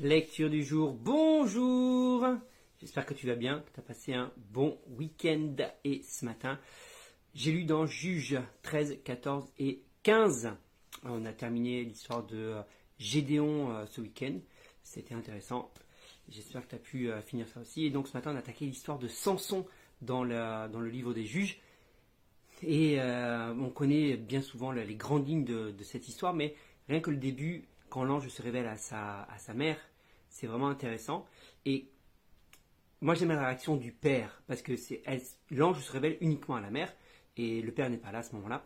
Lecture du jour, bonjour J'espère que tu vas bien, que tu as passé un bon week-end. Et ce matin, j'ai lu dans Juge 13, 14 et 15. On a terminé l'histoire de euh, Gédéon euh, ce week-end. C'était intéressant. J'espère que tu as pu euh, finir ça aussi. Et donc ce matin, on a attaqué l'histoire de Samson dans, dans le livre des Juges. Et on connaît bien souvent les grandes lignes de cette histoire, mais rien que le début, quand l'ange se révèle à sa, à sa mère, c'est vraiment intéressant. Et moi j'aime la réaction du père, parce que c'est l'ange se révèle uniquement à la mère, et le père n'est pas là à ce moment-là.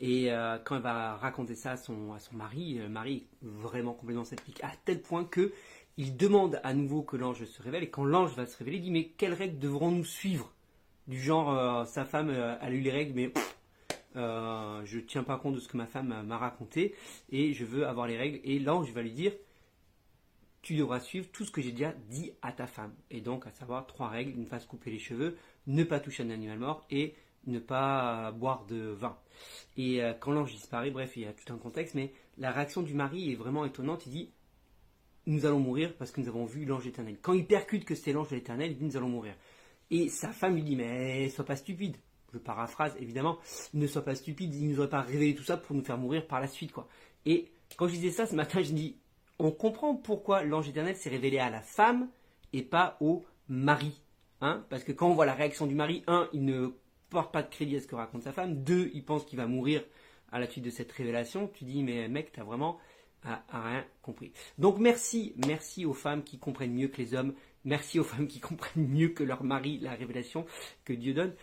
Et euh, quand elle va raconter ça à son, à son mari, le mari vraiment complètement sceptique, à tel point que il demande à nouveau que l'ange se révèle, et quand l'ange va se révéler, il dit mais quelles règles devrons-nous suivre? Du genre, euh, sa femme, euh, a eu les règles, mais euh, je ne tiens pas compte de ce que ma femme m'a raconté et je veux avoir les règles. Et l'ange va lui dire tu devras suivre tout ce que j'ai déjà dit à ta femme. Et donc, à savoir trois règles ne pas se couper les cheveux, ne pas toucher un animal mort et ne pas boire de vin. Et euh, quand l'ange disparaît, bref, il y a tout un contexte, mais la réaction du mari est vraiment étonnante. Il dit Nous allons mourir parce que nous avons vu l'ange éternel. Quand il percute que c'est l'ange de l'éternel, il dit Nous allons mourir. Et sa femme lui dit Mais sois pas stupide je paraphrase évidemment, ne sois pas stupide, il ne nous aurait pas révélé tout ça pour nous faire mourir par la suite. quoi. Et quand je disais ça ce matin, je dis, on comprend pourquoi l'ange éternel s'est révélé à la femme et pas au mari. Hein Parce que quand on voit la réaction du mari, un, il ne porte pas de crédit à ce que raconte sa femme, deux, il pense qu'il va mourir à la suite de cette révélation. Tu dis, mais mec, t'as vraiment rien compris. Donc merci, merci aux femmes qui comprennent mieux que les hommes, merci aux femmes qui comprennent mieux que leur mari la révélation que Dieu donne.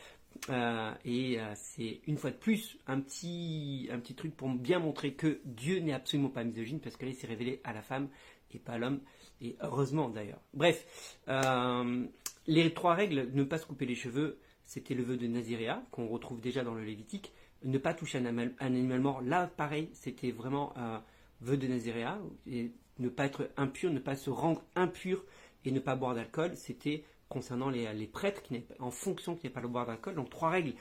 Euh, et euh, c'est une fois de plus un petit, un petit truc pour bien montrer que Dieu n'est absolument pas misogyne parce qu'il s'est révélé à la femme et pas à l'homme. Et heureusement d'ailleurs. Bref, euh, les trois règles, ne pas se couper les cheveux, c'était le vœu de Naziréa qu'on retrouve déjà dans le Lévitique. Ne pas toucher un animal, mort, là pareil, c'était vraiment vœu de Naziréa. Ne pas être impur, ne pas se rendre impur et ne pas boire d'alcool, c'était concernant les, prêtres qui en fonction qui n'est pas le boire d'alcool. Donc trois règles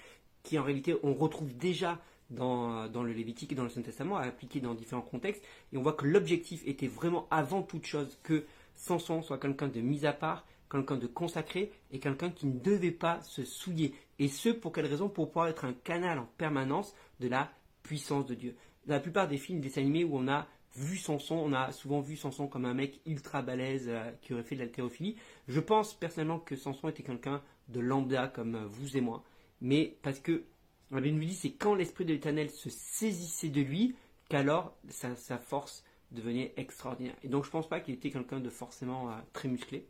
qui en réalité on retrouve déjà dans, le Lévitique et dans le Saint Testament, appliquées dans différents contextes. Et on voit que l'objectif était vraiment avant toute chose que Samson soit quelqu'un de mis à part, quelqu'un de consacré et quelqu'un qui ne devait pas se souiller. Et ce, pour quelle raison? Pour pouvoir être un canal en permanence de la puissance de Dieu. Dans la plupart des films, des animés où on a vu Samson, on a souvent vu Samson comme un mec ultra balèze euh, qui aurait fait de l'haltérophilie. Je pense personnellement que Samson était quelqu'un de lambda comme euh, vous et moi. Mais parce que la Bible nous dit c'est quand l'esprit de l'éternel se saisissait de lui qu'alors sa, force devenait extraordinaire. Et donc je ne pense pas qu'il était quelqu'un de forcément euh, très musclé.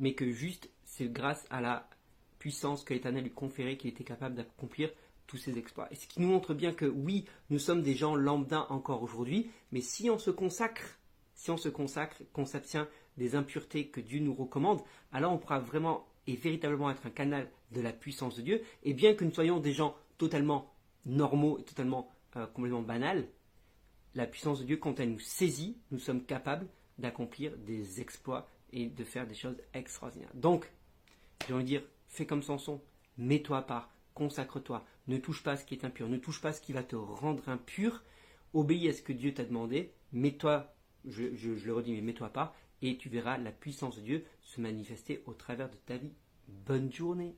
Mais que juste c'est grâce à la puissance que l'éternel lui conférait qu'il était capable d'accomplir tous ces exploits. Et ce qui nous montre bien que oui, nous sommes des gens lambda encore aujourd'hui, mais si on se consacre, si on se consacre, qu'on s'abstient des impuretés que Dieu nous recommande, alors on pourra vraiment et véritablement être un canal de la puissance de Dieu. Et bien que nous soyons des gens totalement normaux et totalement euh, complètement banals, la puissance de Dieu, quand elle nous saisit, nous sommes capables d'accomplir des exploits et de faire des choses extraordinaires. Donc, j'ai envie de dire, fais comme Samson, mets-toi à part, consacre-toi, ne touche pas ce qui est impur, ne touche pas ce qui va te rendre impur, obéis à ce que Dieu t'a demandé, mets-toi, je, le redis, mais mets-toi pas, et tu verras la puissance de Dieu se manifester au travers de ta vie. Bonne journée